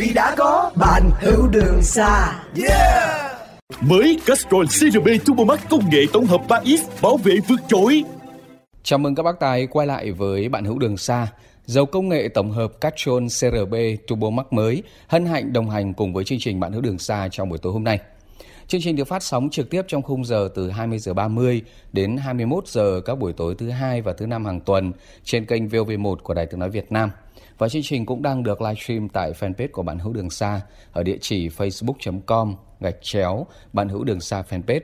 vì đã có bạn hữu đường xa yeah Mới Castrol CRB Turbo Max công nghệ tổng hợp 3X bảo vệ vượt trội. Chào mừng các bác tài quay lại với bạn hữu đường xa. Dầu công nghệ tổng hợp Castrol CRB Turbo Max mới hân hạnh đồng hành cùng với chương trình bạn hữu đường xa trong buổi tối hôm nay. Chương trình được phát sóng trực tiếp trong khung giờ từ 20 giờ 30 đến 21 giờ các buổi tối thứ hai và thứ năm hàng tuần trên kênh VOV1 của Đài Tiếng nói Việt Nam. Và chương trình cũng đang được livestream tại fanpage của bạn hữu đường xa ở địa chỉ facebook.com gạch chéo bạn hữu đường xa fanpage.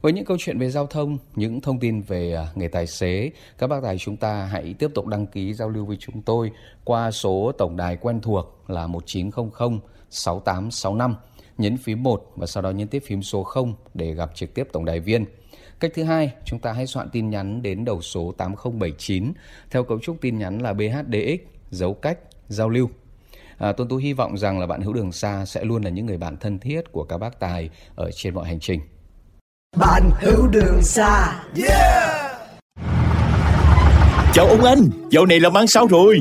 Với những câu chuyện về giao thông, những thông tin về à, nghề tài xế, các bác tài chúng ta hãy tiếp tục đăng ký giao lưu với chúng tôi qua số tổng đài quen thuộc là 1900 6865 nhấn phím 1 và sau đó nhấn tiếp phím số 0 để gặp trực tiếp tổng đài viên. Cách thứ hai, chúng ta hãy soạn tin nhắn đến đầu số 8079 theo cấu trúc tin nhắn là BHDX, dấu cách, giao lưu. À, Tuân Tú hy vọng rằng là bạn hữu đường xa sẽ luôn là những người bạn thân thiết của các bác tài ở trên mọi hành trình. bạn hữu đường xa yeah Chào ông anh, dạo này làm ăn sao rồi?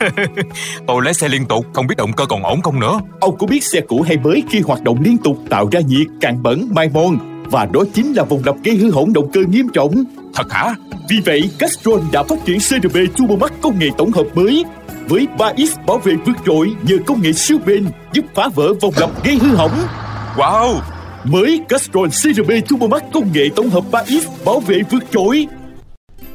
Tôi lái xe liên tục, không biết động cơ còn ổn không nữa. Ông có biết xe cũ hay mới khi hoạt động liên tục tạo ra nhiệt, cạn bẩn, mai mòn và đó chính là vòng lặp gây hư hỏng động cơ nghiêm trọng. Thật hả? Vì vậy, Castrol đã phát triển CRB Turbo Max công nghệ tổng hợp mới với 3X bảo vệ vượt trội nhờ công nghệ siêu bền giúp phá vỡ vòng lặp gây hư hỏng. Wow! Mới Castrol CRB Turbo Max công nghệ tổng hợp 3X bảo vệ vượt trội.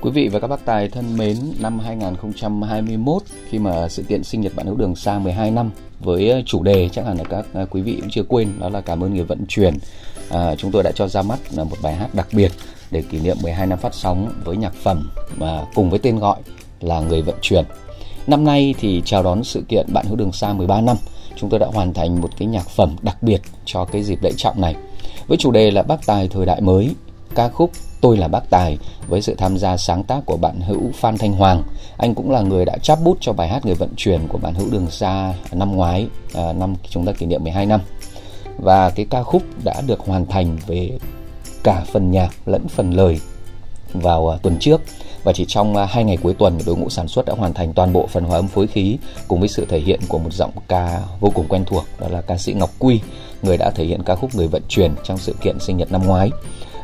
Quý vị và các bác tài thân mến, năm 2021 khi mà sự kiện sinh nhật bạn hữu đường xa 12 năm với ờ, chủ đề chắc hẳn là các ờ, quý vị cũng chưa quên đó là cảm ơn người vận chuyển. À, chúng tôi đã cho ra mắt là một bài hát đặc biệt để kỷ niệm 12 năm phát sóng với nhạc phẩm mà cùng với tên gọi là người vận chuyển. Năm nay thì chào đón sự kiện bạn hữu đường xa 13 năm, chúng tôi đã hoàn thành một cái nhạc phẩm đặc biệt cho cái dịp lễ trọng này. Với chủ đề là bác tài thời đại mới, ca khúc Tôi là bác tài với sự tham gia sáng tác của bạn hữu Phan Thanh Hoàng. Anh cũng là người đã chắp bút cho bài hát Người vận chuyển của bạn hữu Đường Xa năm ngoái, à, năm chúng ta kỷ niệm 12 năm. Và cái ca khúc đã được hoàn thành về cả phần nhạc lẫn phần lời vào à, tuần trước và chỉ trong à, hai ngày cuối tuần đội ngũ sản xuất đã hoàn thành toàn bộ phần hòa âm phối khí cùng với sự thể hiện của một giọng ca vô cùng quen thuộc đó là ca sĩ Ngọc Quy người đã thể hiện ca khúc người vận chuyển trong sự kiện sinh nhật năm ngoái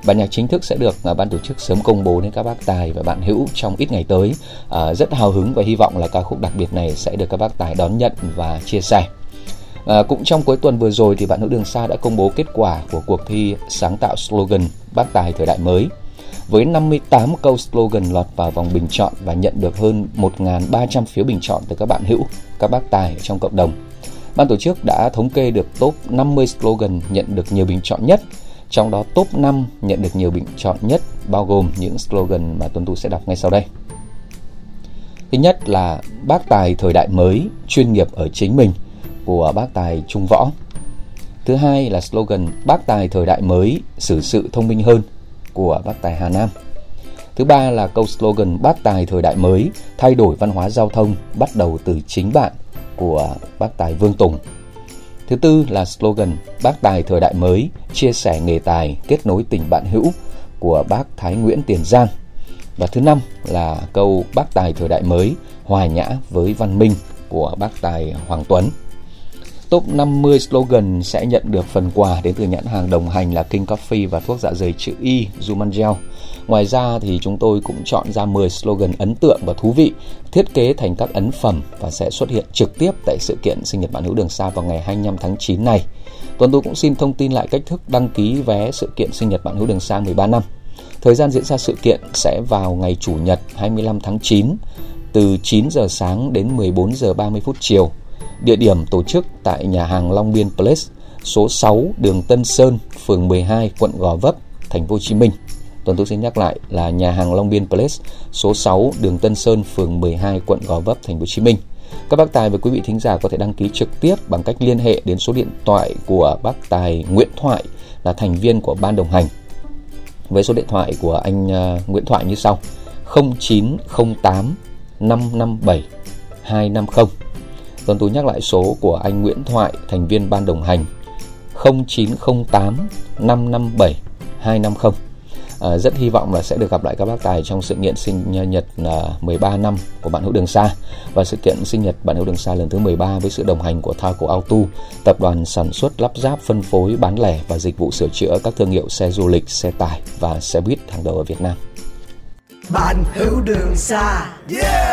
Bản nhạc chính thức sẽ được à, ban tổ chức sớm công bố đến các bác tài và bạn hữu trong ít ngày tới. À, rất hào hứng và hy vọng là ca khúc đặc biệt này sẽ được các bác tài đón nhận và chia sẻ. À, cũng trong cuối tuần vừa rồi thì bạn hữu đường xa đã công bố kết quả của cuộc thi sáng tạo slogan bác tài thời đại mới. Với 58 câu slogan lọt vào vòng bình chọn và nhận được hơn 1.300 phiếu bình chọn từ các bạn hữu, các bác tài trong cộng đồng. Ban tổ chức đã thống kê được top 50 slogan nhận được nhiều bình chọn nhất trong đó top 5 nhận được nhiều bình chọn nhất bao gồm những slogan mà Tuấn Tú sẽ đọc ngay sau đây. Thứ nhất là bác tài thời đại mới, chuyên nghiệp ở chính mình của bác tài Trung Võ. Thứ hai là slogan bác tài thời đại mới, xử sự thông minh hơn của bác tài Hà Nam. Thứ ba là câu slogan bác tài thời đại mới, thay đổi văn hóa giao thông bắt đầu từ chính bạn của bác tài Vương Tùng. Thứ tư là slogan Bác Tài thời đại mới, chia sẻ nghề tài, kết nối tình bạn hữu của bác Thái Nguyễn Tiền Giang. Và thứ năm là câu Bác Tài thời đại mới, hòa nhã với văn minh của bác Tài Hoàng Tuấn. Top 50 slogan sẽ nhận được phần quà đến từ nhãn hàng đồng hành là King Coffee và thuốc dạ dày chữ Y Zumangel. Ngoài ra thì chúng tôi cũng chọn ra 10 slogan ấn tượng và thú vị, thiết kế thành các ấn phẩm và sẽ xuất hiện trực tiếp tại sự kiện sinh nhật bạn hữu đường xa vào ngày 25 tháng 9 này. Tuần tôi cũng xin thông tin lại cách thức đăng ký vé sự kiện sinh nhật bạn hữu đường xa 13 năm. Thời gian diễn ra sự kiện sẽ vào ngày Chủ nhật 25 tháng 9 từ 9 giờ sáng đến 14 giờ 30 phút chiều. Địa điểm tổ chức tại nhà hàng Long Biên Place, số 6 đường Tân Sơn, phường 12, quận Gò Vấp, thành phố Hồ Chí Minh. Tuần tôi xin nhắc lại là nhà hàng Long Biên Place, số 6 đường Tân Sơn, phường 12, quận Gò Vấp, thành phố Hồ Chí Minh. Các bác tài và quý vị thính giả có thể đăng ký trực tiếp bằng cách liên hệ đến số điện thoại của bác tài Nguyễn Thoại là thành viên của ban đồng hành. Với số điện thoại của anh uh, Nguyễn Thoại như sau: 0908 557 250. Vâng, Tuần Tú nhắc lại số của anh Nguyễn Thoại, thành viên ban đồng hành 0908 557 250. À, rất hy vọng là sẽ được gặp lại các bác tài trong sự kiện sinh nhật à, 13 năm của bạn hữu đường xa và sự kiện sinh nhật bạn hữu đường xa lần thứ 13 với sự đồng hành của Thaco Auto, tập đoàn sản xuất lắp ráp phân phối bán lẻ và dịch vụ sửa chữa các thương hiệu xe du lịch, xe tải và xe buýt hàng đầu ở Việt Nam. bạn hữu đường xa yeah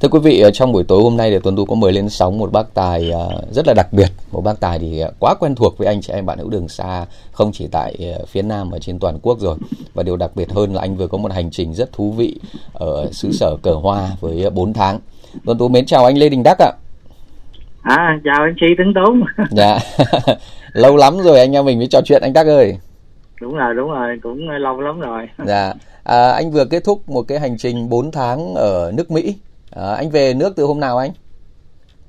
Thưa quý vị, trong buổi tối hôm nay thì Tuấn Tú có mời lên sóng một bác tài à, rất là đặc biệt. Một bác tài thì à, quá quen thuộc với anh chị em bạn hữu đường xa, không chỉ tại à, phía Nam mà trên toàn quốc rồi. Và điều đặc biệt hơn là anh vừa có một hành trình rất thú vị ở xứ sở Cờ Hoa với 4 tháng. Tuấn Tú mến chào anh Lê Đình Đắc ạ. À, chào anh Chi Tấn Tú. Dạ, lâu lắm rồi anh em mình mới trò chuyện anh Đắc ơi. Đúng rồi, đúng rồi, cũng lâu lắm rồi. Dạ, à, anh vừa kết thúc một cái hành trình 4 tháng ở nước Mỹ. À, anh về nước từ hôm nào anh?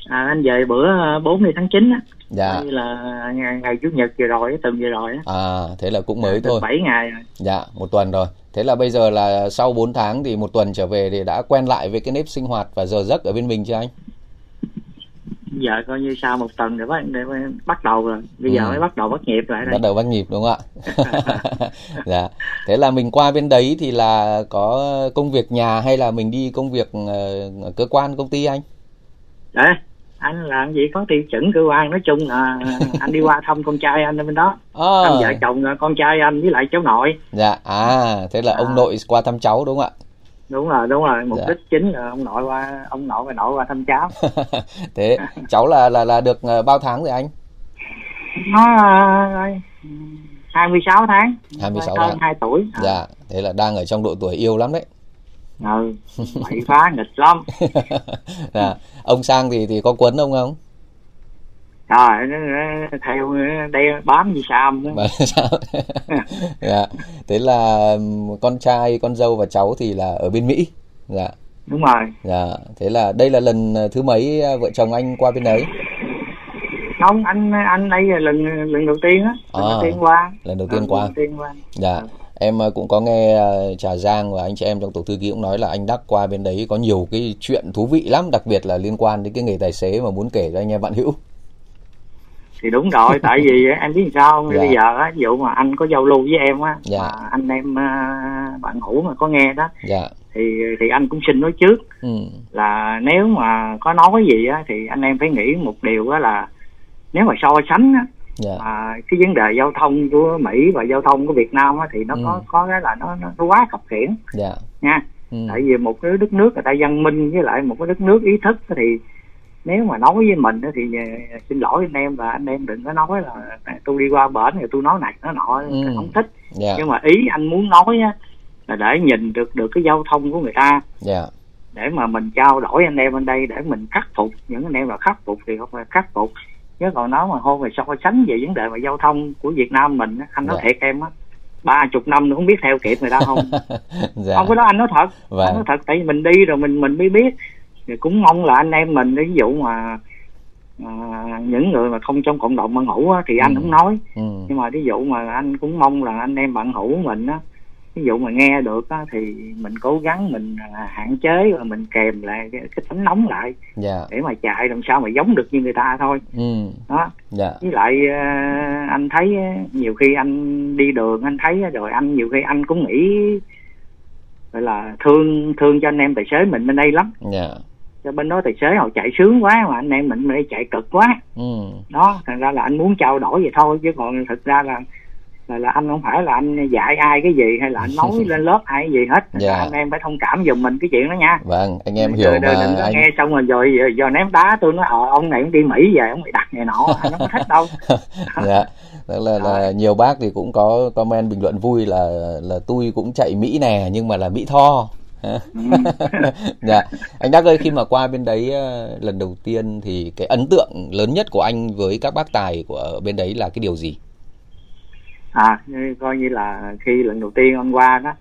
À, anh về bữa 40 tháng 9 á. Dạ. Như là ngày, ngày Chủ nhật vừa rồi, tuần vừa rồi á. À, thế là cũng mới Được thôi. 7 ngày rồi. Dạ, một tuần rồi. Thế là bây giờ là sau 4 tháng thì một tuần trở về thì đã quen lại với cái nếp sinh hoạt và giờ giấc ở bên mình chưa anh? Giờ coi như sau một tuần rồi bắt, để bắt đầu rồi. Bây giờ Ừ. mới bắt đầu bắt nhịp lại đây. Bắt đầu bắt nhịp đúng không ạ? dạ. Thế là mình qua bên đấy thì là có công việc nhà hay là mình đi công việc ờ, cơ quan công ty anh? Đấy, anh làm gì có tiêu chuẩn cơ quan nói chung là anh đi qua thăm con trai anh ở bên đó. À, Anh vợ chồng con trai anh với lại cháu nội. dạ. À, thế là ông À. nội qua thăm cháu đúng không Đúng rồi, đúng rồi. Mục Dạ. đích chính là ông nội qua ông nội và nội qua thăm cháu. thế cháu là là là được ờ, bao tháng rồi anh? nó uh, 26 tháng 26 hơn tháng. 2 tuổi Dạ, thế là đang ở trong độ tuổi yêu lắm đấy. ừ bậy phá nghịch lắm dạ. Ông sang thì thì có quấn ông không? Trời nó, nó theo đeo bám. Và sao? dạ. Thế là ừm, con trai, con dâu và cháu thì là ở bên Mỹ. Dạ. đúng rồi Dạ. Thế là đây là lần ờ, thứ mấy ờ, vợ chồng anh qua bên đấy? không anh anh đây là lần lần đầu tiên á lần À, đầu tiên qua lần đầu tiên Ừ, qua. lần đầu tiên qua Dạ. Em ờ, cũng có nghe Trà Giang và anh chị em trong tổ thư ký cũng nói là anh Đắc qua bên đấy có nhiều cái chuyện thú vị lắm, đặc biệt là liên quan đến cái nghề tài xế mà muốn kể cho anh em bạn hữu. Thì đúng rồi tại vì em biết sao không? Dạ. bây giờ á ví dụ mà anh có giao lưu với em á Dạ. mà anh em à, bạn hữu mà có nghe đó Dạ. thì thì anh cũng xin nói trước Ừ. là nếu mà có nói gì á thì anh em phải nghĩ một điều á là nếu mà so sánh á Dạ. à, cái vấn đề giao thông của Mỹ và giao thông của Việt Nam á, thì nó Ừ. có có cái là nó, nó, quá khập khiễng Dạ. nha Ừ. tại vì một cái đất nước người ta văn minh với lại một cái đất nước ý thức thì nếu mà nói với mình thì xin lỗi anh em và anh em đừng có nói là tôi đi qua bển rồi tôi nói này nói nọ Ừ. không thích Dạ. nhưng mà ý anh muốn nói á là để nhìn được được cái giao thông của người ta Dạ. để mà mình trao đổi anh em bên đây để mình khắc phục những anh em là khắc phục thì không phải khắc phục chứ còn nói mà hôm mà so sánh về vấn đề mà giao thông của Việt Nam mình anh nói Dạ. thiệt em á ba chục năm nữa không biết theo kịp người ta không Dạ. không có đó anh nói thật Vâng. anh nói thật tại vì mình đi rồi mình mình mới biết thì cũng mong là anh em mình ví dụ mà à, những người mà không trong cộng đồng bạn hữu á, thì anh Ừ. không nói Ừ. nhưng mà ví dụ mà anh cũng mong là anh em bạn hữu mình á ví dụ mà nghe được á, thì mình cố gắng mình à, hạn chế và mình kèm lại cái, cái tính nóng lại Dạ. để mà chạy làm sao mà giống được như người ta thôi Ừ. đó Dạ. với lại ờ, anh thấy nhiều khi anh đi đường anh thấy rồi anh nhiều khi anh cũng nghĩ gọi là thương thương cho anh em tài xế mình bên đây lắm Dạ. Cho bên đó tài xế họ chạy sướng quá mà anh em mình đây chạy cực quá Ừ. đó thành ra là anh muốn trao đổi vậy thôi chứ còn thực ra là là, là anh không phải là anh dạy ai cái gì hay là anh nói lên lớp ai cái gì hết Dạ. anh em phải thông cảm giùm mình cái chuyện đó nha Vâng, anh em Rồi- hiểu rồi mà đừng anh nghe xong rồi rồi giờ, giờ ném đá tôi nói ờ ông này ông đi mỹ về ông bị đặt này nọ anh không thích đâu dạ tức là là nhiều bác thì cũng có comment bình luận vui là là tôi cũng chạy Mỹ nè nhưng mà là Mỹ tho. dạ. Anh Đắc ơi khi mà qua bên đấy ờ, lần đầu tiên thì cái ấn tượng lớn nhất của anh với các bác tài của bên đấy là cái điều gì? À coi như là khi lần đầu tiên anh qua đó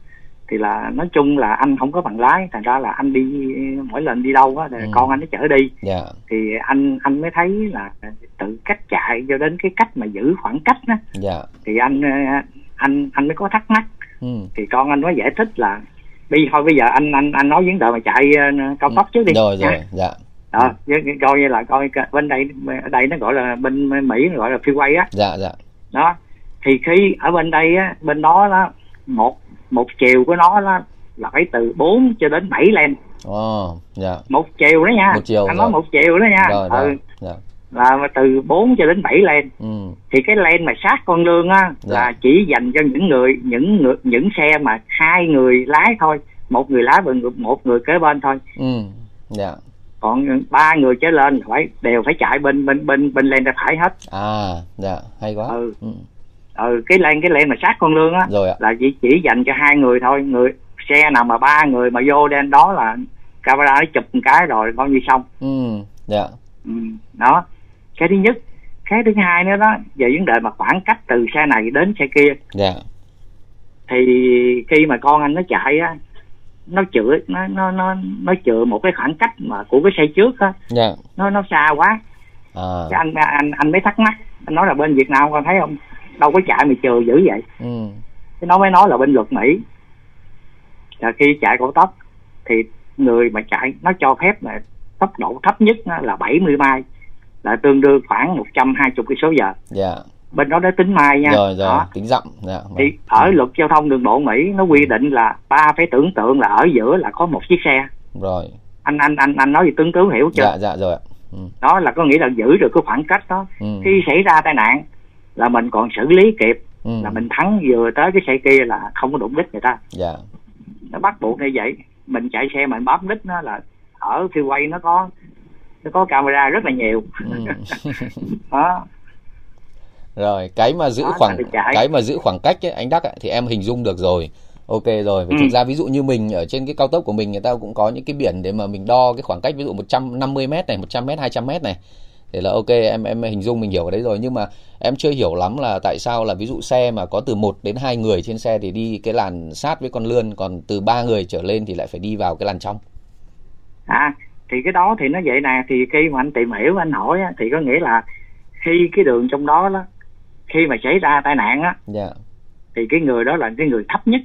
thì là nói chung là anh không có bằng lái thành ra là anh đi mỗi lần đi đâu á Ừ. con anh nó chở đi. Dạ. Thì anh anh mới thấy là từ cách chạy cho đến cái cách mà giữ khoảng cách á. Dạ. Thì anh ờ, anh anh mới có thắc mắc. Ừ. Thì con anh mới giải thích là bây thôi bây giờ anh anh anh nói vấn đề mà chạy ờ, cao tốc trước đi. Rồi rồi dạ. Đó với- coi như là coi bên đây ở đây nó gọi là bên mỹ nó gọi là freeway á. Dạ dạ. Đó. Thì khi ở bên đây á bên đó đó một một chiều của nó đó là phải từ 4 cho đến 7 lane ồ dạ. Một chiều đó nha. Một chiều, anh nói một chiều đó nha. Rồi ừ, rồi dạ là từ 4 cho đến 7 lane ừ. Thì cái lane mà sát con lương á Dạ. là chỉ dành cho những người những người những xe mà hai người lái thôi một người lái và một người kế bên thôi. Ừ. Dạ. Còn ba người trở lên phải đều phải chạy bên bên bên bên lane tay phải hết. À dạ hay quá. Ừ. ừ. ừ cái lane cái lane mà sát con lương á rồi ạ. là chỉ chỉ dành cho hai người thôi. Người xe nào mà ba người mà vô đen đó là camera nó chụp một cái rồi coi như xong. Ừ dạ. Ừ. đó cái thứ nhất. Cái thứ hai nữa đó về vấn đề mà khoảng cách từ xe này đến xe kia. Dạ. Thì khi mà con anh nó chạy á nó chữa nó nó nó nó chữa một cái khoảng cách mà của cái xe trước á. Dạ. Nó nó xa quá. À. Cái anh anh anh mới thắc mắc. Anh nói là bên Việt Nam con thấy không? Đâu có chạy mà chừa dữ vậy. Ừ. Nó mới nói là bên luật Mỹ. Là khi chạy cao tốc thì người mà chạy nó cho phép là tốc độ thấp nhất là 70 mai là tương đương khoảng 120 cây số giờ. Dạ. Bên đó nó tính mai nha. Rồi rồi Đó. tính dặm. Dạ thì ở luật giao thông đường bộ Mỹ nó quy định là ba phải tưởng tượng là ở giữa là có một chiếc xe. Rồi. Anh anh anh anh nói gì tương cứu hiểu chưa? Dạ dạ rồi ạ. Ừ. đó là có nghĩa là giữ được cái khoảng cách đó. Ừ. khi xảy ra tai nạn là mình còn xử lý kịp. Ừ. là mình thắng vừa tới cái xe kia là không có đụng đích người ta. Dạ. Nó bắt buộc như vậy. Mình chạy xe mình bám đích nó là ở freeway nó có nó có camera rất là nhiều. Ừ. đó. Rồi cái mà giữ Đó, khoảng cái mà giữ khoảng cách ấy, anh đắc ấy, thì em hình dung được rồi. Ok rồi Vì Ừ. thực ra ví dụ như mình ở trên cái cao tốc của mình người ta cũng có những cái biển để mà mình đo cái khoảng cách ví dụ 150 m này 100 m 200 m này. Thì là ok em em hình dung mình hiểu ở đấy rồi. Nhưng mà em chưa hiểu lắm là tại sao là ví dụ xe mà có từ 1 đến 2 người trên xe thì đi cái làn sát với con lươn còn từ ba người trở lên thì lại phải đi vào cái làn trong. À thì cái đó thì nó vậy nè thì khi mà anh tìm hiểu anh hỏi á, thì có nghĩa là khi cái đường trong đó đó khi mà xảy ra tai nạn á dạ. thì cái người đó là cái người thấp nhất.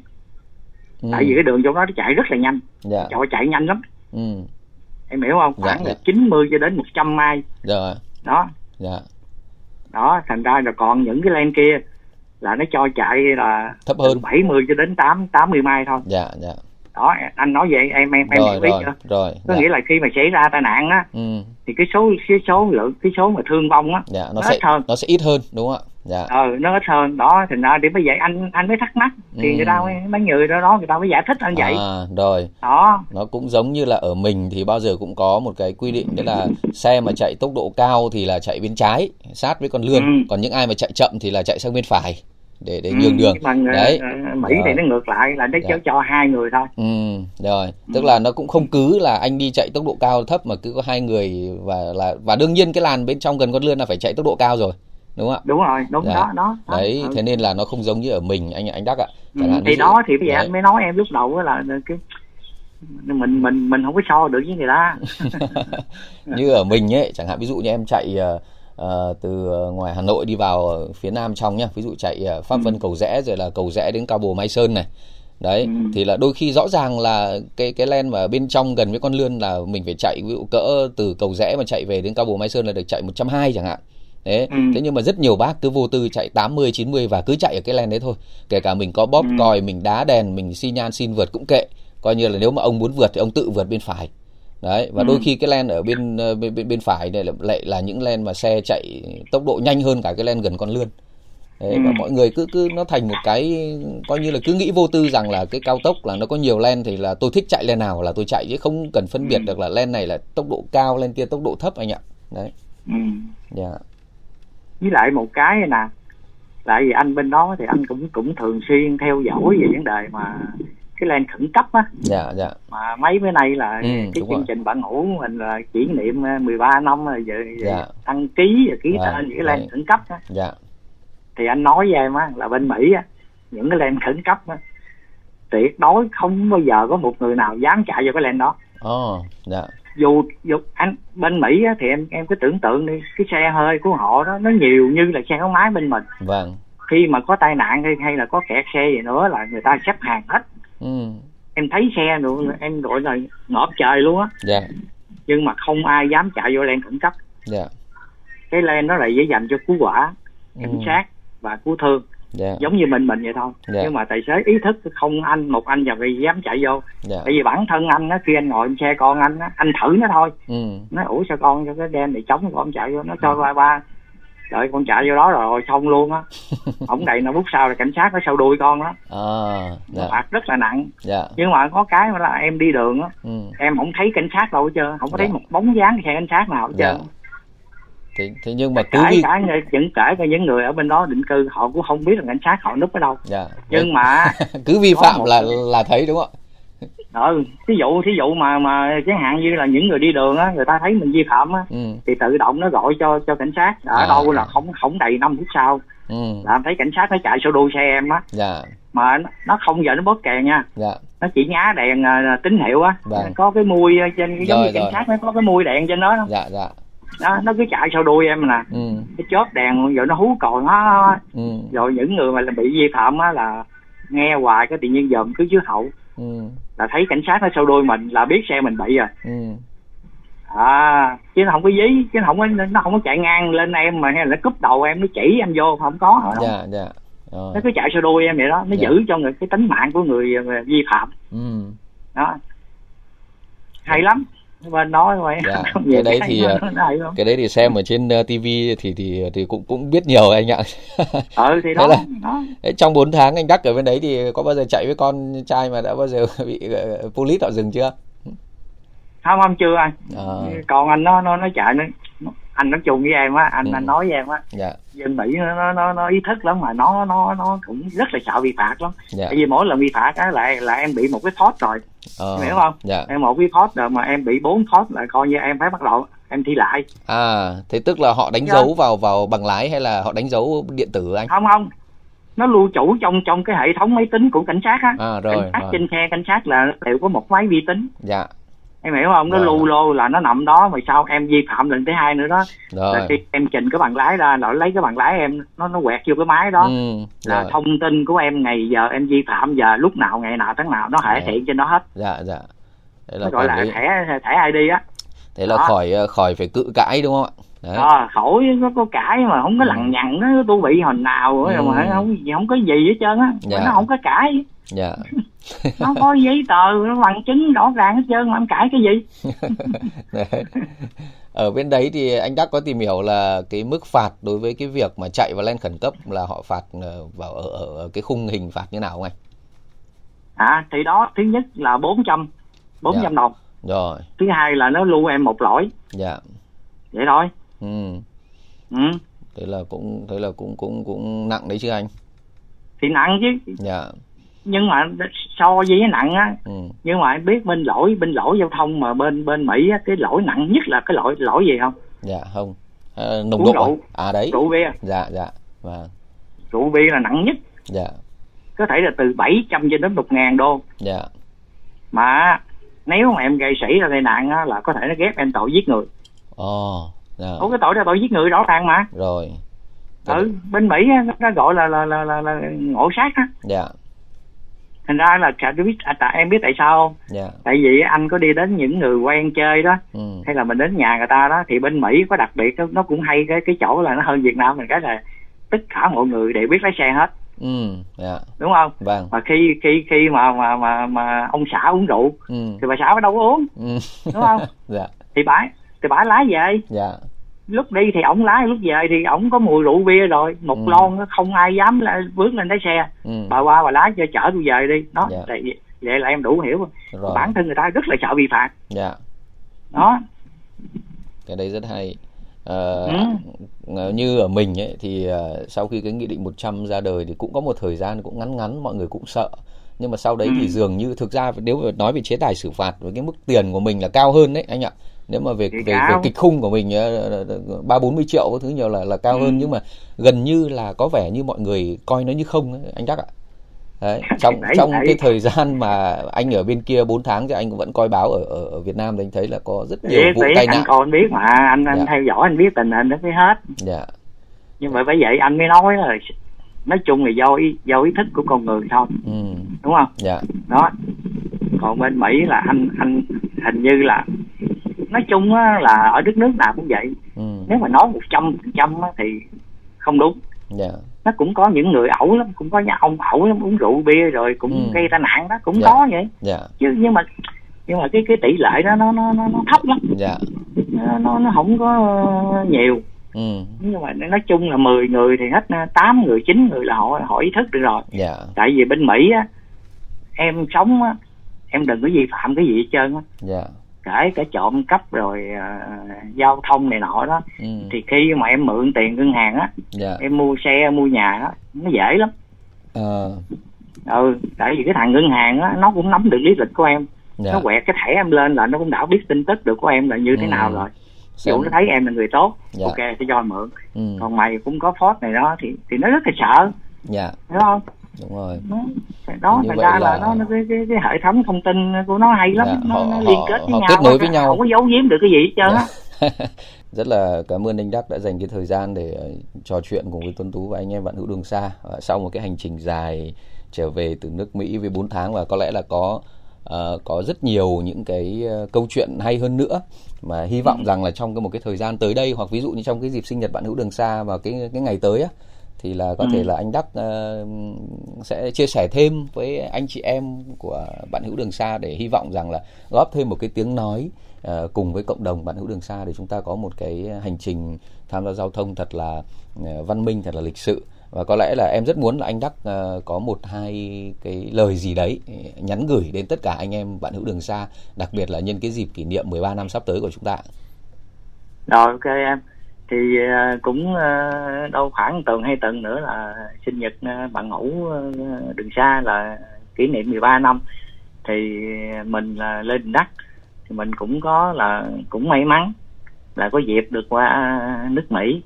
Ừ. tại vì cái đường trong đó nó chạy rất là nhanh. Dạ. Trời chạy nhanh lắm. Ừ. em hiểu không? Dạ, khoảng dạ. là 90 cho đến 100 mai. Rồi đó. Dạ. Đó thành ra là còn những cái lane kia là nó cho chạy là thấp hơn. 70 cho đến 8 80 mai thôi. Dạ dạ đó anh nói vậy em em em rồi biết rồi chưa rồi có dạ. nghĩa là khi mà xảy ra tai nạn á ừ. thì cái số cái số lượng cái số mà thương vong á dạ nó Nó sẽ ít hơn. nó sẽ ít hơn đúng không ạ dạ ờ nó ít hơn đó thành ra thì bởi vậy anh anh mới thắc mắc thì Ừ. người ta mới mấy người đó đó người ta mới giải thích anh vậy à, rồi đó nó cũng giống như là ở mình thì bao giờ cũng có một cái quy định đấy là xe mà chạy tốc độ cao thì là chạy bên trái sát với con lươn Ừ. còn những ai mà chạy chậm thì là chạy sang bên phải để để Ừ, nhường đường nhưng mà ờ, đấy ờ, mỹ thì Rồi. nó ngược lại là nó Dạ. cho cho hai người thôi ừ rồi tức là nó cũng không cứ là anh đi chạy tốc độ cao thấp mà cứ có hai người và là và đương nhiên cái làn bên trong gần con lươn là phải chạy tốc độ cao rồi đúng không ạ đúng rồi đúng Dạ. đó đó, đấy Ừ. thế nên là nó không giống như ở mình anh anh đắc ạ Ừ, Chẳng thì đó thì bây giờ đấy. anh mới nói em lúc đầu là cái mình mình mình không có so được với người ta như ở mình ấy chẳng hạn ví dụ như em chạy ờ, ờ, từ ngoài Hà Nội đi vào ờ, phía nam trong nhá ví dụ chạy ờ, Pháp Vân Cầu Rẽ rồi là Cầu Rẽ đến Cao Bồ Mai Sơn này đấy Ừ. thì là đôi khi rõ ràng là cái cái len mà bên trong gần với con lươn là mình phải chạy ví dụ cỡ từ cầu rẽ mà chạy về đến cao bồ mai sơn là được chạy 120 chẳng hạn đấy Ừ. thế nhưng mà rất nhiều bác cứ vô tư chạy 80 90 và cứ chạy ở cái len đấy thôi kể cả mình có bóp Ừ. còi mình đá đèn mình xi nhan xin vượt cũng kệ coi như là nếu mà ông muốn vượt thì ông tự vượt bên phải đấy và Ừ. đôi khi cái len ở bên ờ, bên bên, bên phải này lại là những len mà xe chạy tốc độ nhanh hơn cả cái len gần con lươn Đấy, và Ừ. mọi người cứ cứ nó thành một cái coi như là cứ nghĩ vô tư rằng là cái cao tốc là nó có nhiều len thì là tôi thích chạy len nào là tôi chạy chứ không cần phân biệt Ừ. được là len này là tốc độ cao len kia tốc độ thấp anh ạ đấy ừ. dạ với lại một cái nè tại vì anh bên đó thì anh cũng cũng thường xuyên theo dõi về vấn đề mà cái lên khẩn cấp á. Dạ dạ. Mà mấy bữa nay là Ừ, cái chương rồi. trình bạn ngủ mình là kỷ niệm ờ, 13 năm rồi giờ, giờ Dạ. đăng ký và ký Dạ, tên những cái đấy. lên khẩn cấp á. Dạ. Thì anh nói với em á là bên Mỹ á những cái lên khẩn cấp á tuyệt đối không bao giờ có một người nào dám chạy vô cái lane đó. Ồ dạ. Dù dù anh bên mỹ á, thì em em cứ tưởng tượng đi cái xe hơi của họ đó nó nhiều như là xe gắn máy bên mình. Vâng. Khi mà có tai nạn hay, hay là có kẹt xe gì nữa là người ta xếp hàng hết ừ. Em thấy xe nữa em gọi là ngợp trời luôn á. Dạ. Nhưng mà không ai dám chạy vô lane khẩn cấp. Dạ. Cái lane đó là để dành cho cứu quả cảnh Ừ. sát và cứu thương. Dạ. Giống như mình mình vậy thôi. Dạ. nhưng mà tài xế ý thức không anh một anh vào vì dám chạy vô. Dạ. Tại vì bản thân anh á khi anh ngồi trên xe con anh á anh thử nó thôi. Ừ. Nó ủa sao con cho cái đen này chống con chạy vô nó cho ba ba đợi con chạy vô đó rồi xong luôn á. Ổng đầy nó phút sau là cảnh sát nó sau đuôi con đó. À dạ. Phạt rất là nặng. Dạ. Nhưng mà có cái là em đi đường á ừ. em không thấy cảnh sát đâu hết trơn không có thấy Dạ. một bóng dáng xe cảnh sát nào hết dạ. Trơn thế, thế nhưng mà cứ kể cả những những kể cả những người ở bên đó định cư họ cũng không biết là cảnh sát họ núp ở đâu. Dạ. Nhưng mà cứ vi phạm một- là là thấy đúng không ừ thí dụ thí dụ mà mà chẳng hạn như là những người đi đường á người ta thấy mình vi phạm á ừ. thì tự động nó gọi cho cho cảnh sát. Ở À. đâu là không không đầy năm phút sau ừ. là thấy cảnh sát nó chạy sau đuôi xe em á. Dạ. Mà nó- không giờ nó bóp kè nha. Dạ. Nó chỉ nhá đèn à, tín hiệu á. Vâng. có cái mui trên giống Rồi, như cảnh rồi. sát nó có cái mui đèn trên đó dạ dạ. Đó nó cứ chạy sau đuôi em nè. Ừ. Cái chớp đèn rồi nó hú còi nó ừ. Rồi những người mà bị vi phạm á là nghe hoài cái tự nhiên dòm cứ dưới hậu ừ. Là thấy cảnh sát nó sau đuôi mình là biết xe mình bị rồi ừ. À chứ nó không có dí chứ nó không có nó không có chạy ngang lên em mà hay là nó cúp đầu em nó chỉ em vô không có đâu. dạ dạ. Rồi. Nó cứ chạy sau đuôi em vậy đó nó Dạ. giữ cho người cái tính mạng của người ờ, vi phạm. Ừ. Đó. Hay lắm bên đó rồi Dạ, cái đấy thì, ờ, cái đấy thì xem ở trên uh, tivi thì thì thì cũng cũng biết nhiều anh ạ. Ừ thì đó, là- đó. Trong 4 tháng anh đắc ở bên đấy thì có bao giờ chạy với con trai mà đã bao giờ bị uh, police họ dừng chưa? Không không chưa anh. À, còn anh nó nó nó chạy nó- anh nó chung với em á anh Ừ. anh nói với em á dạ. dân mỹ nó nó nó, ý thức lắm mà nó nó nó cũng rất là sợ vi phạt lắm. Dạ. Tại vì mỗi lần vi phạt á là là em bị một cái phốt rồi ờ, em hiểu không? Dạ. Em một cái phốt rồi mà em bị bốn phốt là coi như em phải bắt đầu em thi lại. À thế tức là họ đánh Dạ. dấu vào vào bằng lái hay là họ đánh dấu điện tử anh? Không không. Nó lưu trữ trong trong cái hệ thống máy tính của cảnh sát á. À rồi, cảnh sát rồi. trên xe cảnh sát là đều có một máy vi tính. Dạ em hiểu không nó Rồi. lưu lô là nó nằm đó mà sao em vi phạm lần thứ hai nữa đó là rồi khi em trình cái bằng lái ra là nó lấy cái bằng lái em nó nó quẹt vô cái máy đó ừ, là rồi. thông tin của em ngày giờ em vi phạm giờ lúc nào ngày nào tháng nào nó Dạ. hiện trên đó hết dạ dạ thế là nó gọi là đấy- thẻ thẻ ID á thế là Đó. khỏi ờ, khỏi phải cự cãi đúng không ạ đấy à, khỏi có, có cãi mà không có Ừ. lằng nhằng nó tôi bị hồi nào ừ. mà không không có gì hết trơn á Dạ. nó không có cãi dạ. Nó có giấy tờ nó bằng chứng rõ ràng hết trơn mà em cãi cái gì? Ở bên đấy thì anh đắc có tìm hiểu là cái mức phạt đối với cái việc mà chạy vào lane khẩn cấp là họ phạt ờ, vào ở, ở, ở cái khung hình phạt như nào không anh? À thì đó thứ nhất là 400 400 Dạ. đồng. Rồi. Thứ hai là nó lưu em một lỗi. Dạ. Vậy thôi. Ừ. Ừ. thế là cũng thế là cũng cũng cũng nặng đấy chứ anh? Thì nặng chứ. Dạ nhưng mà so với cái nặng á ừ. nhưng mà em biết bên lỗi bên lỗi giao thông mà bên bên mỹ á cái lỗi nặng nhất là cái lỗi lỗi gì không? Dạ không. Ờ, nồng độ à? rượu. à đấy. Rượu bia. Dạ dạ vâng. Rượu bia là nặng nhất. Dạ. Có thể là từ 700 cho đến 1 ngàn đô. Dạ. Mà nếu mà em gây xảy ra tai nạn á, là có thể nó ghép em tội giết người. Ồ dạ. Có cái tội là tội giết người rõ ràng mà. Rồi. Ừ bên mỹ á, nó gọi là là là là, là ngộ sát á. Dạ thành ra là cả biết à, tại em biết tại sao không? Dạ. Tại vì anh có đi đến những người quen chơi đó ừ. hay là mình đến nhà người ta đó thì bên mỹ có đặc biệt nó, nó cũng hay cái cái chỗ là nó hơn việt nam mình cái là tất cả mọi người đều biết lái xe hết. Ừ dạ. Đúng không? Vâng. Mà khi khi khi mà mà mà mà ông xã uống rượu ừ. thì bà xã đâu có uống. Ừ. Đúng không? Dạ. Thì bà thì bà lái về. Dạ lúc đi thì ổng lái lúc về thì ổng có mùi rượu bia rồi. Một Ừ. lon không ai dám là bước lên cái xe. Ừ. Bà qua bà lái cho chở tôi về đi. Đó Dạ. vì- vậy là em đủ hiểu rồi. Bản thân người ta rất là sợ vi phạm dạ. Đó. Cái đấy rất hay. Ờ, Ừ. như ở mình ấy thì ờ, sau khi cái nghị định 100 ra đời thì cũng có một thời gian cũng ngắn ngắn mọi người cũng sợ. Nhưng mà sau đấy Ừ. thì dường như thực ra nếu nói về chế tài xử phạt với cái mức tiền của mình là cao hơn đấy anh ạ nếu mà về về, về kịch khung của mình ờ, ba bốn mươi triệu thứ nhiều là là cao Ừ. hơn nhưng mà gần như là có vẻ như mọi người coi nó như không ấy, anh đắc ạ. Đấy, trong Đấy, trong đấy. cái thời gian mà anh ở bên kia 4 tháng thì anh cũng vẫn coi báo ở ở, ở Việt Nam thì anh thấy là có rất nhiều biết vụ tai anh nạn. còn biết mà anh anh Dạ. theo dõi anh biết tình hình nó biết hết. Dạ, nhưng mà bởi vậy anh mới nói là nói chung là do ý, do ý thức của con người thôi. Ừ, đúng không? Dạ, đó. Còn bên mỹ là anh anh hình như là nói chung á, là ở đất nước nào cũng vậy. Ừ, nếu mà nói một trăm phần trăm thì không đúng. Dạ, nó cũng có những người ẩu lắm cũng có nhà ông ẩu lắm uống rượu bia rồi cũng Ừ. gây tai nạn đó cũng Dạ. có vậy. Dạ, chứ nhưng mà nhưng mà cái cái tỷ lệ đó nó nó nó, nó thấp lắm. Dạ, nó nó, nó không có nhiều. Ừ, nhưng mà nói chung là 10 người thì hết 8 người 9 người là họ họ ý thức được rồi. Dạ, tại vì bên Mỹ á em sống á em đừng có vi phạm cái gì hết trơn á. Dạ, kể cả trộm cắp rồi ờ, giao thông này nọ đó ừ, thì khi mà em mượn tiền ngân hàng á dạ, em mua xe mua nhà á nó dễ lắm. Ờ, ừ tại vì cái thằng ngân hàng á nó cũng nắm được lý lịch của em. Dạ, nó quẹt cái thẻ em lên là nó cũng đã biết tin tức được của em là như thế Ừ. nào rồi. Xem- dụ nó thấy em là người tốt Dạ. ok sẽ cho mượn. Ừ, còn mày cũng có phốt này đó thì thì nó rất là sợ. Dạ, hiểu không đúng rồi. nó, đó Như thành ra là, là- nó, nó cái, cái, cái hệ thống thông tin của nó hay lắm. Dạ, nó, họ- nó liên kết với họ nhau kết nối với nhau. không có giấu giếm được cái gì hết trơn á. Rất là cảm ơn anh Đắc đã dành cái thời gian để ờ, trò chuyện cùng với Tuấn Tú và anh em bạn hữu đường xa. Sau một cái hành trình dài trở về từ nước Mỹ với 4 tháng và có lẽ là có ờ, có rất nhiều những cái ờ, câu chuyện hay hơn nữa mà hy vọng rằng là trong cái một cái thời gian tới đây hoặc ví dụ như trong cái dịp sinh nhật bạn hữu đường xa vào cái cái ngày tới á thì là có Ừ. thể là anh Đắc ờ, sẽ chia sẻ thêm với anh chị em của bạn hữu đường xa để hy vọng rằng là góp thêm một cái tiếng nói ờ, cùng với cộng đồng bạn hữu đường xa để chúng ta có một cái hành trình tham gia giao thông thật là ờ, văn minh thật là lịch sự. Và có lẽ là em rất muốn là anh Đắc ờ, có một hai cái lời gì đấy nhắn gửi đến tất cả anh em bạn hữu đường xa đặc biệt là nhân cái dịp kỷ niệm 13 năm sắp tới của chúng ta rồi ok em thì à, cũng à, đâu khoảng tuần hai tuần nữa là sinh nhật à, bạn ngủ đường xa là kỷ niệm 13 năm. Thì mình là lên đất thì mình cũng có là, cũng may mắn là có dịp được qua nước Mỹ.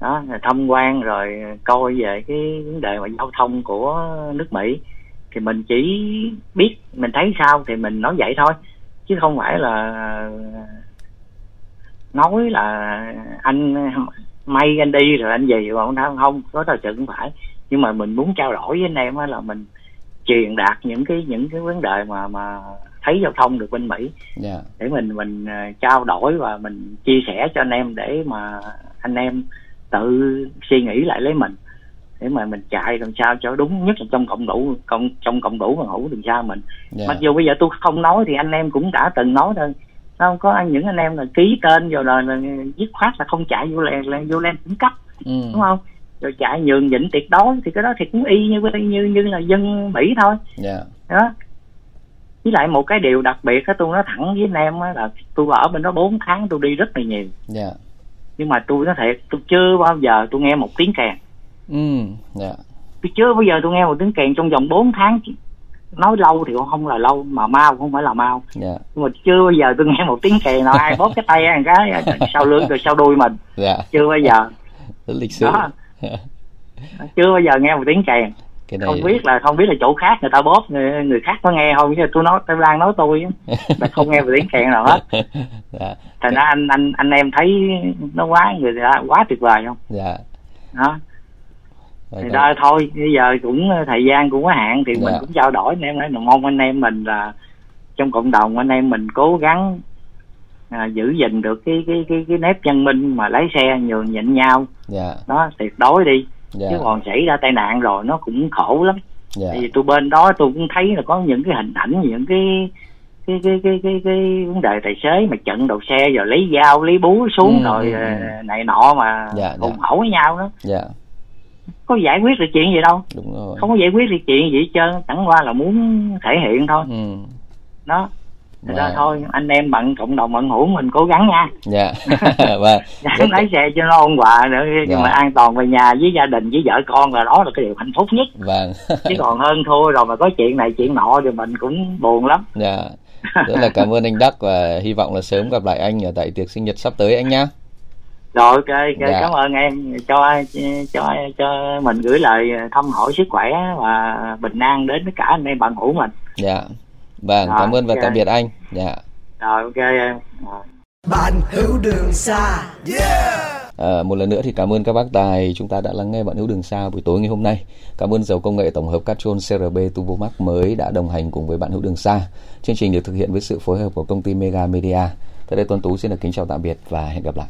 Đó tham quan rồi coi về cái vấn đề mà giao thông của nước Mỹ. Thì mình chỉ biết, mình thấy sao thì mình nói vậy thôi. Chứ không phải là nói là anh may anh đi rồi anh gì mà không không có thật sự không phải. Nhưng mà mình muốn trao đổi với anh em á là mình truyền đạt những cái những cái vấn đề mà mà thấy giao thông được bên Mỹ. Dạ. Để mình mình ờ, trao đổi và mình chia sẻ cho anh em để mà anh em tự suy nghĩ lại lấy mình. Để mà mình chạy làm sao cho đúng nhất là trong cộng đủ cộng trong cộng đủ và hữu đường xa mình. Dạ. Mặc dù bây giờ tôi không nói thì anh em cũng đã từng nói thôi không có anh- những anh em là ký tên rồi là, là dứt khoát là không chạy vô làn làn- vô làn khẩn cấp ừ. đúng không? Rồi chạy nhường nhịn tuyệt đối thì cái đó thì cũng y như như như là dân mỹ thôi. Dạ. Đó. Với lại một cái điều đặc biệt á tôi nói thẳng với anh em á là tôi ở bên đó 4 tháng tôi đi rất là nhiều. Dạ. Nhưng mà tôi nói thiệt tôi chưa bao giờ tôi nghe một tiếng kèn. Ừ dạ. Tôi chưa bao giờ tôi nghe một tiếng kèn trong vòng 4 tháng nói lâu thì cũng không là lâu mà mau cũng không phải là mau. Dạ. Nhưng mà chưa bao giờ tôi nghe một tiếng kèn nào ai bóp cái tay ăn cái sau lưng rồi sau đuôi mình. Dạ. Chưa bao giờ. Lịch sử. Đó. Chưa bao giờ nghe một tiếng kèn. Cái này không biết là không biết là chỗ khác người ta bóp người, người khác có nghe không? Chứ tôi nói tôi đang nói tôi là không nghe một tiếng kèn nào hết. Dạ. Thành ra anh anh anh em thấy nó quá người ta quá tuyệt vời không? Dạ. Đó thì ra thôi bây giờ cũng thời gian cũng có hạn thì mình Dạ. cũng trao đổi anh em nói mong anh em mình là trong cộng đồng anh em mình cố gắng à, giữ gìn được cái cái cái cái nếp văn minh mà lái xe nhường nhịn nhau. Dạ. Đó tuyệt đối đi. Dạ. Chứ còn xảy ra tai nạn rồi nó cũng khổ lắm. Dạ. Vì tôi bên đó tôi cũng thấy là có những cái hình ảnh những cái cái cái cái cái, cái vấn đề tài xế mà chặn đầu xe rồi lấy dao lấy búa xuống Ừ, rồi ừ, ờ, ừ. này nọ mà Dạ, hùng dạ. hổ với nhau đó. Dạ có giải quyết được chuyện gì đâu. Đúng rồi. Không có giải quyết được chuyện gì hết trơn chẳng qua là muốn thể hiện thôi. Ừ. Đó. Ra Và- thôi anh em bạn cộng đồng bạn hữu mình cố gắng nha. Dạ. Và gắng rất- lái xe cho nó ôn hòa nữa nhưng Dạ. mà an toàn về nhà với gia đình với vợ con là đó là cái điều hạnh phúc nhất. Vâng. Chứ còn hơn thua rồi mà có chuyện này chuyện nọ thì mình cũng buồn lắm. Dạ. Rất là cảm ơn anh Đắc và hy vọng là sớm gặp lại anh ở tại tiệc sinh nhật sắp tới anh nhá rồi ok, ok Dạ. cảm ơn em cho cho cho mình gửi lời thăm hỏi sức khỏe và bình an đến tất cả anh em bạn hữu mình Dạ. Vâng, Rồi, cảm ơn và ok. tạm biệt anh. Dạ. rồi ok em rồi. bạn hữu đường xa À, một lần nữa thì cảm ơn các bác tài chúng ta đã lắng nghe bạn hữu đường xa buổi tối ngày hôm nay. Cảm ơn dầu công nghệ tổng hợp Catrol CRB Turbo Max mới đã đồng hành cùng với bạn hữu đường xa. Chương trình được thực hiện với sự phối hợp của công ty Mega Media. Tại đây Tuấn Tú xin được kính chào tạm biệt và hẹn gặp lại.